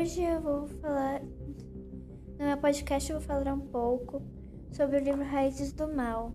Hoje eu vou falar. No meu podcast, eu vou falar um pouco sobre o livro Raízes do Mal.